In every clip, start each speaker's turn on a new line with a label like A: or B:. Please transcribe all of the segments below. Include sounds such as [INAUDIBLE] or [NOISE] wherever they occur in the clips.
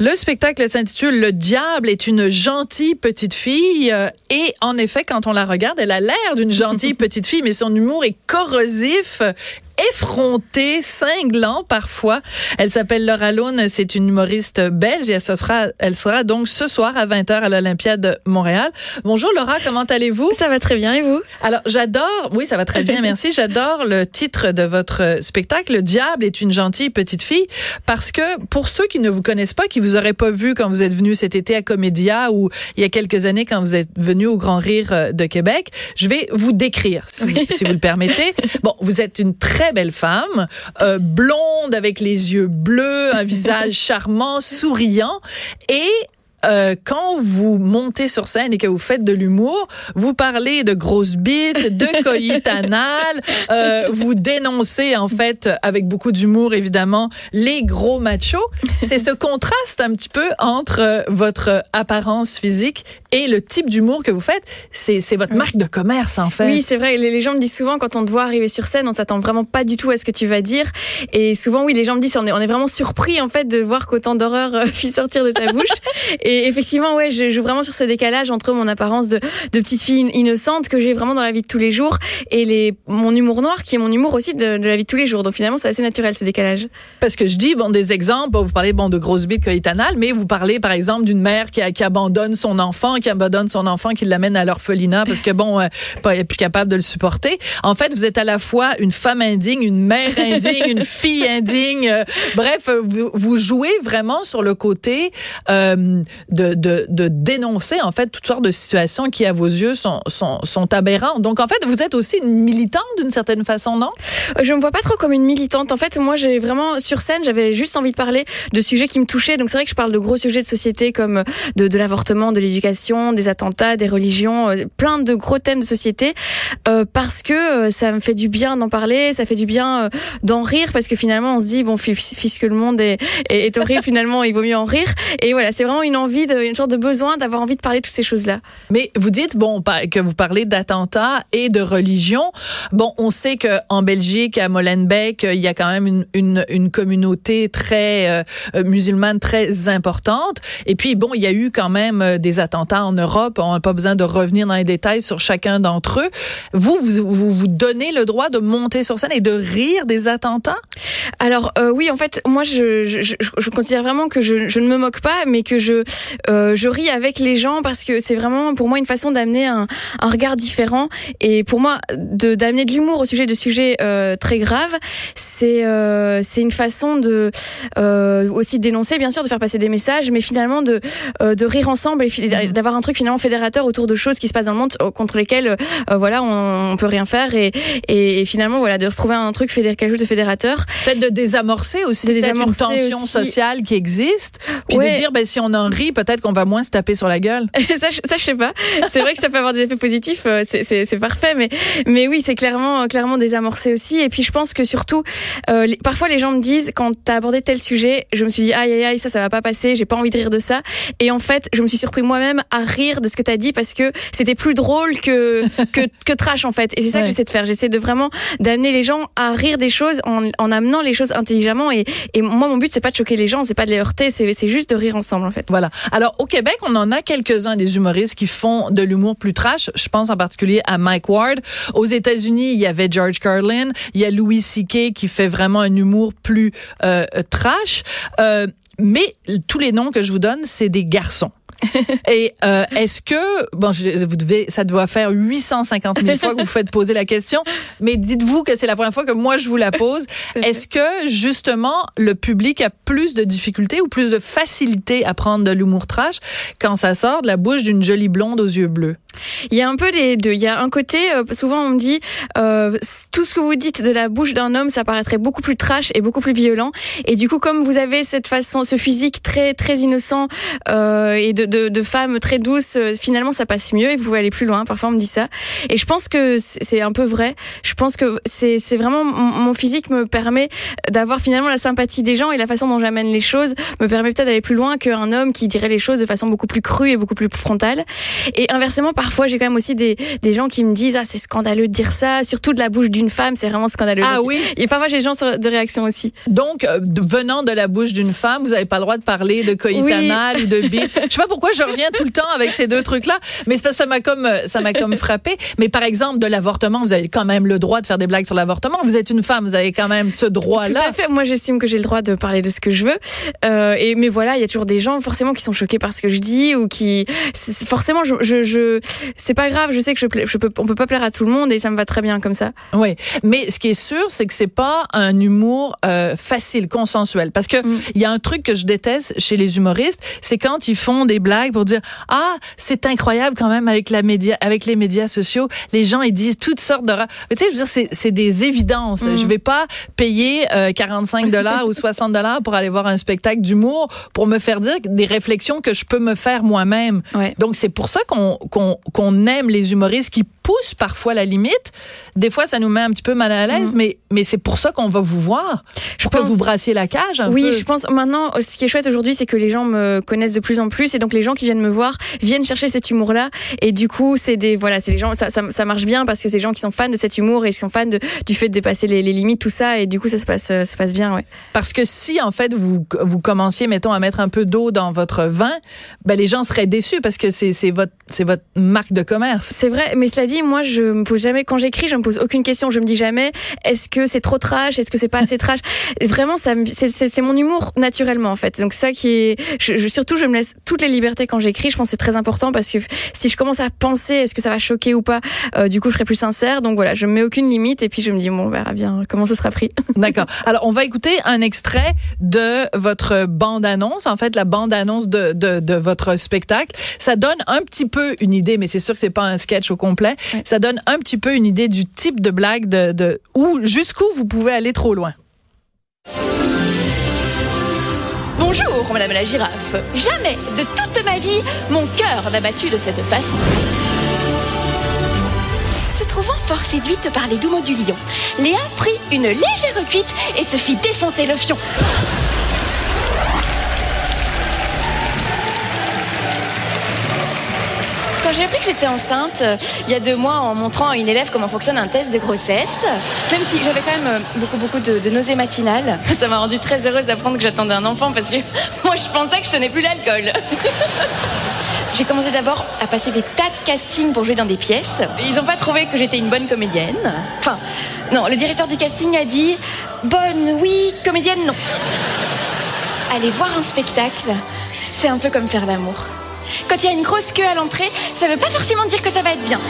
A: Le spectacle s'intitule Le diable est une gentille petite fille. Euh, et en effet quand on la regarde elle a l'air d'une gentille [LAUGHS] petite fille mais son humour est corrosif effronté, cinglant parfois. Elle s'appelle Laura Lune, c'est une humoriste belge et elle sera, elle sera donc ce soir à 20h à l'Olympiade de Montréal. Bonjour Laura, comment allez-vous?
B: Ça va très bien et vous?
A: Alors j'adore, oui ça va très bien, [LAUGHS] merci. J'adore le titre de votre spectacle, Le diable est une gentille petite fille, parce que pour ceux qui ne vous connaissent pas, qui vous auraient pas vu quand vous êtes venu cet été à Comédia ou il y a quelques années quand vous êtes venu au Grand Rire de Québec, je vais vous décrire, si, vous, [LAUGHS] si vous le permettez. Bon, vous êtes une très belle femme, euh, blonde avec les yeux bleus, un visage [LAUGHS] charmant, souriant. Et euh, quand vous montez sur scène et que vous faites de l'humour, vous parlez de grosses bites, de [LAUGHS] coït anal, euh, vous dénoncez en fait avec beaucoup d'humour évidemment les gros machos. C'est ce contraste un petit peu entre euh, votre apparence physique et le type d'humour que vous faites. C'est c'est votre marque de commerce en fait.
B: Oui, c'est vrai. Les, les gens me disent souvent quand on te voit arriver sur scène, on s'attend vraiment pas du tout à ce que tu vas dire. Et souvent, oui, les gens me disent on est, on est vraiment surpris en fait de voir qu'autant d'horreur euh, [LAUGHS] fit sortir de ta bouche. Et [LAUGHS] effectivement, ouais, je joue vraiment sur ce décalage entre mon apparence de, petite fille innocente que j'ai vraiment dans la vie de tous les jours et les, mon humour noir qui est mon humour aussi de, la vie de tous les jours. Donc finalement, c'est assez naturel ce décalage.
A: Parce que je dis, bon, des exemples, vous parlez, bon, de grosses bites coïtanales, mais vous parlez, par exemple, d'une mère qui, abandonne son enfant, qui abandonne son enfant, qui l'amène à l'orphelinat parce que, bon, euh, elle est plus capable de le supporter. En fait, vous êtes à la fois une femme indigne, une mère indigne, une fille indigne. euh, bref, vous, vous jouez vraiment sur le côté euh, de, de, de dénoncer, en fait, toutes sortes de situations qui, à vos yeux, sont, sont, sont aberrantes. Donc, en fait, vous êtes aussi une militante d'une certaine façon, non?
B: Euh, Je me vois pas trop comme une militante. En fait, moi, j'ai vraiment sur scène, j'avais juste envie de parler de sujets qui me touchaient. Donc c'est vrai que je parle de gros sujets de société comme de, de l'avortement, de l'éducation, des attentats, des religions, euh, plein de gros thèmes de société, euh, parce que euh, ça me fait du bien d'en parler, ça fait du bien euh, d'en rire, parce que finalement on se dit bon, puisque le monde est, est, est horrible, [LAUGHS] finalement il vaut mieux en rire. Et voilà, c'est vraiment une envie, de, une sorte de besoin d'avoir envie de parler de toutes ces choses-là.
A: Mais vous dites bon que vous parlez d'attentats et de religion. Bon, on sait que en Belgique, à Molenbeek, il y a quand même une, une, une communauté très euh, musulmane très importante. Et puis bon, il y a eu quand même euh, des attentats en Europe. On n'a pas besoin de revenir dans les détails sur chacun d'entre eux. Vous, vous, vous vous donnez le droit de monter sur scène et de rire des attentats?
B: Alors euh, oui, en fait, moi je, je, je, je considère vraiment que je, je ne me moque pas, mais que je euh, je ris avec les gens parce que c'est vraiment pour moi une façon d'amener un, un regard différent et pour moi de d'amener de l'humour au sujet de sujets euh, très graves, c'est euh, c'est une façon de euh, aussi de dénoncer, bien sûr, de faire passer des messages, mais finalement de euh, de rire ensemble et fi- d'avoir un truc finalement fédérateur autour de choses qui se passent dans le monde contre lesquelles euh, voilà on, on peut rien faire et, et, et finalement voilà de retrouver un truc fédé quelque chose de fédérateur
A: Peut-être de désamorcer aussi
B: De
A: peut-être une
B: désamorcer
A: tension
B: aussi.
A: sociale qui existe, puis
B: Ouais.
A: de dire ben si on en rit, peut-être qu'on va moins se taper sur la gueule. [LAUGHS]
B: ça, je- ça, je sais pas. C'est vrai que ça peut avoir des effets positifs. euh, C'est, parfait, mais, mais oui, c'est clairement, clairement désamorcé aussi. Et puis, je pense que surtout, euh, les- parfois, les gens me disent, quand t'as abordé tel sujet, je me suis dit, aïe, aïe, aïe, ça, ça va pas passer. J'ai pas envie de rire de ça. Et en fait, je me suis surpris moi-même à rire de ce que t'as dit parce que c'était plus drôle que, [LAUGHS] que, que trash, en fait. Et c'est ça
A: Ouais.
B: que j'essaie de faire. J'essaie de vraiment d'amener les gens à rire des choses en, en amenant les choses intelligemment. Et, et moi, mon but, c'est pas de choquer les gens, c'est pas de les heurter, c'est juste de rire ensemble, en fait.
A: Voilà. Alors, au Québec, on en a quelques-uns des humoristes qui font de l'humour plus trash. Je pense en particulier à Mike Ward. Aux États-Unis, il y avait George Carlin. Il y a Louis C.K. qui fait vraiment un humour plus euh, trash. Euh, mais tous les noms que je vous donne, c'est des garçons. [LAUGHS] Et euh, est-ce que bon, je- vous devez, ça doit faire 850 000 fois que vous faites poser la question, mais dites-vous que c'est la première fois que moi je vous la pose. [LAUGHS] Est-ce que justement le public a plus de difficultés ou plus de facilité à prendre de l'humour trash quand ça sort de la bouche d'une jolie blonde aux yeux bleus?
B: Il y a un peu les deux. Il y a un côté, euh, souvent on me dit, euh, tout ce que vous dites de la bouche d'un homme, ça paraîtrait beaucoup plus trash et beaucoup plus violent. Et du coup, comme vous avez cette façon, ce physique très très innocent euh, et de, de, de femme très douce, euh, finalement ça passe mieux et vous pouvez aller plus loin. Parfois on me dit ça. Et je pense que c'est un peu vrai. Je pense que c'est vraiment mon physique me permet d'avoir finalement la sympathie des gens et la façon dont j'amène les choses me permet peut-être d'aller plus loin qu'un homme qui dirait les choses de façon beaucoup plus crue et beaucoup plus frontale. Et inversement, parfois j'ai quand même aussi des, des gens qui me disent ah c'est scandaleux de dire ça, surtout de la bouche d'une femme, c'est vraiment scandaleux.
A: Ah oui.
B: Et parfois j'ai des gens de réaction aussi.
A: Donc euh, venant de la bouche d'une femme, vous n'avez pas le droit de parler de coït anal ou de bite. [LAUGHS] Je sais pas pourquoi je reviens tout le temps avec ces deux trucs là, mais c'est parce que ça m'a comme ça m'a comme frappé. Mais par exemple de l'avortement, vous avez quand même le droit de faire des blagues sur l'avortement. Vous êtes une femme, vous avez quand même ce droit là.
B: Tout à fait. Moi j'estime que j'ai le droit de parler de ce que je veux. Euh, et mais voilà, il y a toujours des gens forcément qui sont choqués par ce que je dis ou qui forcément je, je, je c'est pas grave, je sais que je, je peux, on peut pas plaire à tout le monde et ça me va très bien comme ça.
A: Oui, mais ce qui est sûr, c'est que c'est pas un humour euh, facile, consensuel, parce que mm. il y a un truc que je déteste chez les humoristes, c'est quand ils font des blagues pour dire ah c'est incroyable quand même avec la média, avec les médias sociaux, les gens ils disent toutes sortes de, mais tu sais, je veux dire c'est des évidences. Mm. Je vais pas payer 45 euh, dollars ou 60 dollars pour aller voir un spectacle d'humour pour me faire dire des réflexions que je peux me faire moi-même.
B: Ouais.
A: Donc c'est pour ça qu'on qu'on qu'on aime les humoristes qui pousse parfois la limite. Des fois, ça nous met un petit peu mal à l'aise, mm. mais, mais c'est pour ça qu'on va vous voir. Je pour que vous brassiez la cage un
B: oui,
A: peu.
B: je pense. Maintenant, ce qui est chouette aujourd'hui, c'est que les gens me connaissent de plus en plus, et donc les gens qui viennent me voir viennent chercher cet humour-là, et du coup, c'est des voilà, c'est des gens, ça, ça, ça, marche bien parce que c'est des gens qui sont fans de cet humour et qui sont fans de, du fait de dépasser les, les, limites, tout ça, et du coup, ça se passe, ça se passe bien, ouais.
A: Parce que si en fait vous vous commenciez, mettons, à mettre un peu d'eau dans votre vin, ben les gens seraient déçus parce que c'est votre votre marque de commerce.
B: C'est vrai, mais cela moi, je me pose jamais quand j'écris, je me pose aucune question. Je me dis jamais est-ce que c'est trop trash, est-ce que c'est pas assez trash? Vraiment, c'est mon humour naturellement en fait. Donc ça qui est, je, surtout, je me laisse toutes les libertés quand j'écris. Je pense c'est très important parce que si je commence à penser est-ce que ça va choquer ou pas, euh, du coup, je serai plus sincère. Donc voilà, je me mets aucune limite et puis je me dis bon, on verra bien comment ce sera pris. [LAUGHS]
A: D'accord. Alors on va écouter un extrait de votre bande annonce, en fait la bande annonce de, de, de votre spectacle. Ça donne un petit peu une idée, mais c'est sûr que c'est pas un sketch au complet. Ça donne un petit peu une idée du type de blague de, de où jusqu'où vous pouvez aller trop loin.
C: Bonjour, Madame la girafe. Jamais de toute ma vie, mon cœur n'a battu de cette façon. Se trouvant fort séduite par les doux mots du lion, Léa prit une légère cuite et se fit défoncer le fion. J'ai appris que j'étais enceinte, euh, il y a deux mois, en montrant à une élève comment fonctionne un test de grossesse, même si j'avais quand même euh, beaucoup, beaucoup de, nausées matinales, [LAUGHS] ça m'a rendue très heureuse d'apprendre que j'attendais un enfant parce que [LAUGHS] moi, je pensais que je tenais plus l'alcool. [LAUGHS] J'ai commencé d'abord à passer des tas de castings pour jouer dans des pièces. Ils n'ont pas trouvé que j'étais une bonne comédienne. Enfin, non, le directeur du casting a dit bonne, oui, comédienne, non. Aller voir un spectacle, c'est un peu comme faire l'amour. Quand il y a une grosse queue à l'entrée, ça veut pas forcément dire que ça va être bien.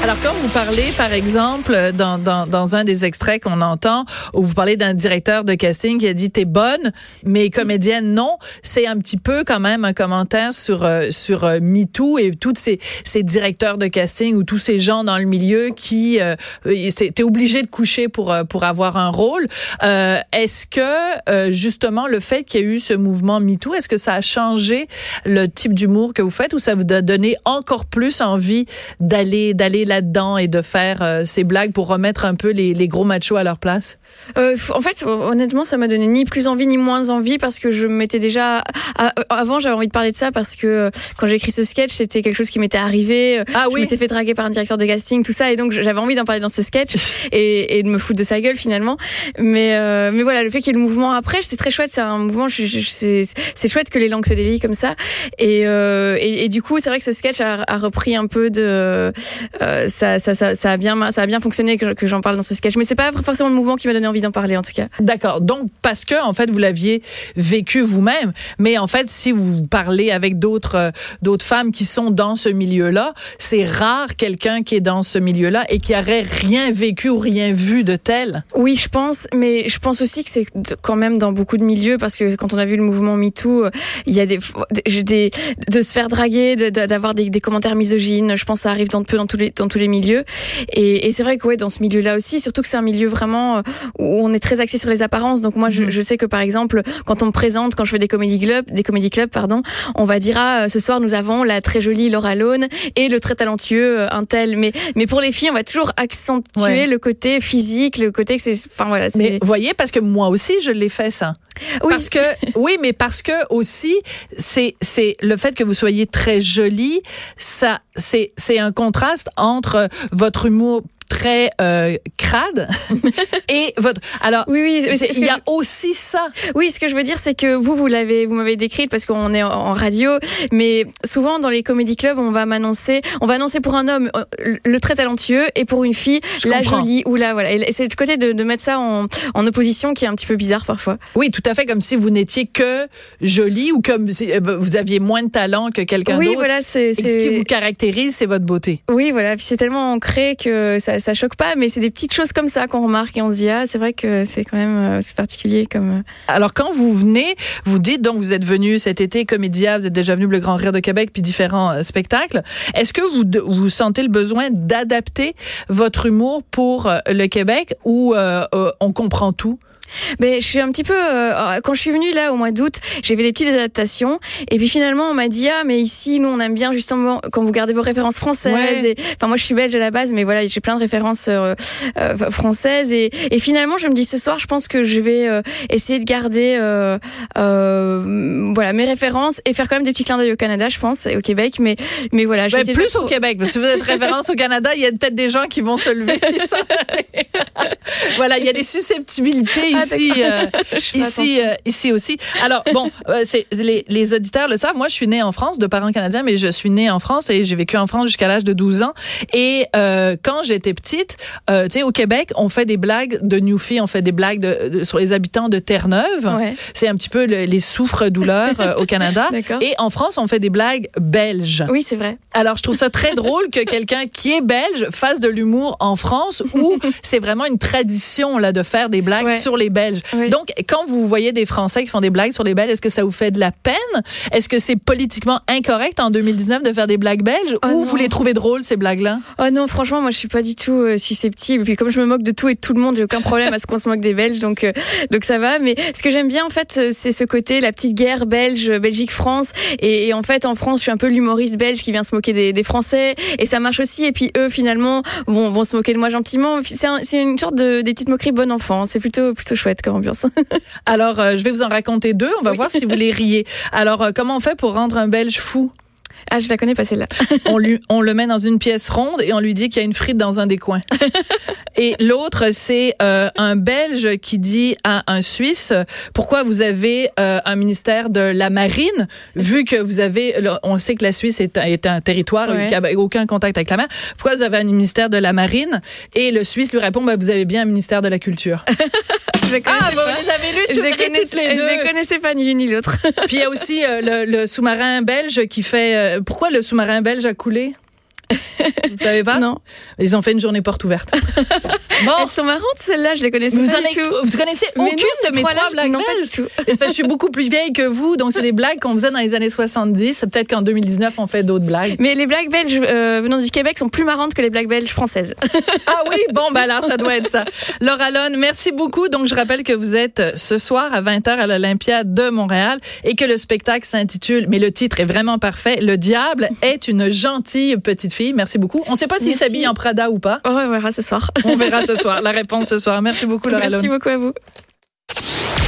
A: Alors, quand vous parlez, par exemple, dans, dans, dans un des extraits qu'on entend, où vous parlez d'un directeur de casting qui a dit t'es bonne, mais comédienne non, c'est un petit peu quand même un commentaire sur euh, sur euh, MeToo et tous ces, ces directeurs de casting ou tous ces gens dans le milieu qui euh, t'es obligé de coucher pour euh, pour avoir un rôle. Euh, est-ce que justement le fait qu'il y ait eu ce mouvement MeToo, est-ce que ça a changé le type d'humour que vous faites ou ça vous a donné encore plus envie d'aller d'aller là-dedans et de faire euh, ces blagues pour remettre un peu les, les gros machos à leur place?
B: Euh, En fait, honnêtement, ça m'a donné ni plus envie ni moins envie parce que je m'étais déjà avant j'avais envie de parler de ça parce que quand j'ai écrit ce sketch, c'était quelque chose qui m'était arrivé.
A: Ah
B: je m'étais fait draguer par un directeur de casting, tout ça, et donc j'avais envie d'en parler dans ce sketch [LAUGHS] et, et, de me foutre de sa gueule finalement. Mais euh, mais voilà, le fait qu'il y ait le mouvement après, c'est très chouette. C'est un mouvement, c'est chouette que les langues se délient comme ça. Et, euh, et, et, du coup, c'est vrai que ce sketch a, a repris un peu de euh, ça, ça, ça, ça, a bien, ça a bien fonctionné que, j'en parle dans ce sketch. Mais c'est pas forcément le mouvement qui m'a donné envie d'en parler, en tout cas.
A: D'accord. Donc, parce que, en fait, vous l'aviez vécu vous-même. Mais en fait, si vous parlez avec d'autres, euh, d'autres femmes qui sont dans ce milieu-là, c'est rare quelqu'un qui est dans ce milieu-là et qui aurait rien vécu ou rien vu de tel.
B: Oui, je pense, mais je pense aussi que c'est quand même dans beaucoup de milieux parce que quand on a vu le mouvement MeToo, euh, il y a des, des de se faire draguer, d'avoir des, des, commentaires misogynes. Je pense que ça arrive dans peu dans tous les dans tous les milieux. Et, et c'est vrai que ouais, dans ce milieu-là aussi, surtout que c'est un milieu vraiment euh, où on est très axé sur les apparences. Donc moi, je, mhm. je, sais que par exemple, quand on me présente, quand je fais des comédie clubs, des comédie clubs, pardon, on va dire ah, ce soir nous avons la très jolie Laura Lone et le très talentueux euh, un tel. Mais mais pour les filles, on va toujours accentuer le côté physique, le côté que c'est, enfin voilà.
A: Mais voyez, parce que moi aussi, je l'ai fait ça.
B: Oui.
A: Parce que [LAUGHS] oui, mais parce que aussi c'est c'est le fait que vous soyez très jolie, ça c'est c'est un contraste votre humour très euh, crade. [LAUGHS] Et votre alors
B: oui oui
A: il y a aussi ça.
B: Oui ce que je veux dire c'est que vous vous l'avez vous m'avez décrite parce qu'on est en radio mais souvent dans les comédie clubs on va m'annoncer on va annoncer pour un homme euh, le très talentueux et pour une fille la jolie ou la voilà. Et c'est le côté de, de mettre ça en, en opposition qui est un petit peu bizarre parfois.
A: Oui tout à fait comme si vous n'étiez que jolie ou comme si euh, vous aviez moins de talent que quelqu'un d'autre.
B: oui voilà c'est ce
A: qui vous caractérise c'est votre beauté.
B: Oui voilà c'est tellement ancré que ça ça, choque pas, mais c'est des petites choses comme ça qu'on remarque et on se dit ah c'est vrai que c'est quand même euh, c'est particulier comme. Euh.
A: Alors quand vous venez, vous dites donc vous êtes venu cet été Comédia, vous êtes déjà venu le Grand Rire de Québec puis différents euh, spectacles. Est-ce que vous vous sentez le besoin d'adapter votre humour pour le Québec ou on comprend tout?
B: Mais je suis un petit peu euh, quand je suis venue là au mois d'août, j'ai fait des petites adaptations. Et puis finalement on m'a dit ah mais ici nous on aime bien justement quand vous gardez vos références françaises et enfin moi je suis belge à la base mais voilà j'ai plein de références euh, euh, françaises. Et, et finalement je me dis ce soir je pense que je vais essayer de garder voilà mes références et faire quand même des petits clins d'œil au Canada je pense et au Québec. Mais mais voilà
A: ben, plus au Québec parce que si vous êtes référence au Canada il y a peut-être des gens qui vont se lever. [LAUGHS] [LAUGHS] Voilà il y a des susceptibilités ici, euh, [LAUGHS] ici, euh, ici aussi. Alors bon, euh, c'est les, les, auditeurs le savent. Moi, je suis née en France, de parents canadiens, mais je suis née en France et j'ai vécu en France jusqu'à l'âge de 12 ans. Et quand j'étais petite, tu sais, au Québec, on fait des blagues de Newfie, on fait des blagues de, sur les habitants de Terre-Neuve. Ouais. C'est un petit peu les souffres-douleurs au Canada. [LAUGHS] Et en France, on fait des blagues belges.
B: Oui, c'est vrai.
A: Alors, je trouve ça très drôle que quelqu'un qui est belge fasse de l'humour en France où [LAUGHS] c'est vraiment une tradition là de faire des blagues sur les Belges. Donc, quand vous voyez des Français qui font des blagues sur les Belges, est-ce que ça vous fait de la peine? Est-ce que c'est politiquement incorrect en 2019 de faire des blagues belges? Oh ou vous les trouvez drôles, ces blagues-là?
B: Oh non, franchement, moi, je suis pas du tout euh, susceptible. Puis, comme je me moque de tout et de tout le monde, j'ai aucun problème à ce qu'on se moque des Belges. Donc, euh, donc ça va. Mais ce que j'aime bien, en fait, euh, c'est ce côté, la petite guerre belge, Belgique-France. Et, en fait, en France, je suis un peu l'humoriste belge qui vient se moquer des, des, Français. Et ça marche aussi. Et puis, eux, finalement, vont, vont se moquer de moi gentiment. C'est une sorte de, des petites moqueries bon enfant. C'est plutôt, plutôt chouette comme ambiance. [LAUGHS]
A: Alors, euh, je vais vous en raconter deux. On va voir si vous les riez. Alors, euh, comment on fait pour rendre un Belge fou?
B: Ah, je la connais pas celle-là. [LAUGHS]
A: on, lui, on le met dans une pièce ronde et on lui dit qu'il y a une frite dans un des coins. [LAUGHS] et l'autre, c'est euh, un Belge qui dit à un Suisse, pourquoi vous avez un ministère de la Marine, vu que vous avez, on sait que la Suisse est, est un territoire qui n'a aucun contact avec la mer, pourquoi vous avez un ministère de la Marine? Et le Suisse lui répond, bah, vous avez bien un ministère de la Culture. [LAUGHS] ah, vous les avez lus je les, connaissais, les deux.
B: je les connaissais pas ni l'une ni l'autre.
A: Puis il y a aussi euh, le, le sous-marin belge qui fait. Euh, pourquoi le sous-marin belge a coulé? Vous savez pas
B: Non.
A: Ils ont fait une journée porte ouverte. [LAUGHS]
B: bon. Elles sont marrantes celles-là, je les connaissais
A: vous
B: pas
A: du tout. Vous connaissez aucune de mes trois blagues
B: non, pas du tout.
A: je suis beaucoup plus vieille que vous, donc c'est des blagues qu'on faisait dans les années 70. Peut-être qu'en 2019 on fait d'autres blagues.
B: Mais les blagues belges euh, venant du Québec sont plus marrantes que les blagues belges françaises. [LAUGHS]
A: ah oui, bon ben là ça doit être ça. Laura Lone, merci beaucoup. Donc je rappelle que vous êtes euh, ce soir à 20h à l'Olympia de Montréal et que le spectacle s'intitule, mais le titre est vraiment parfait, Le diable est une gentille petite fille. Merci beaucoup. On ne sait pas s'il s'habille en Prada ou pas.
B: on verra ce soir.
A: On verra [LAUGHS] ce soir. La réponse ce soir. Merci beaucoup, Laura
B: Merci beaucoup à vous.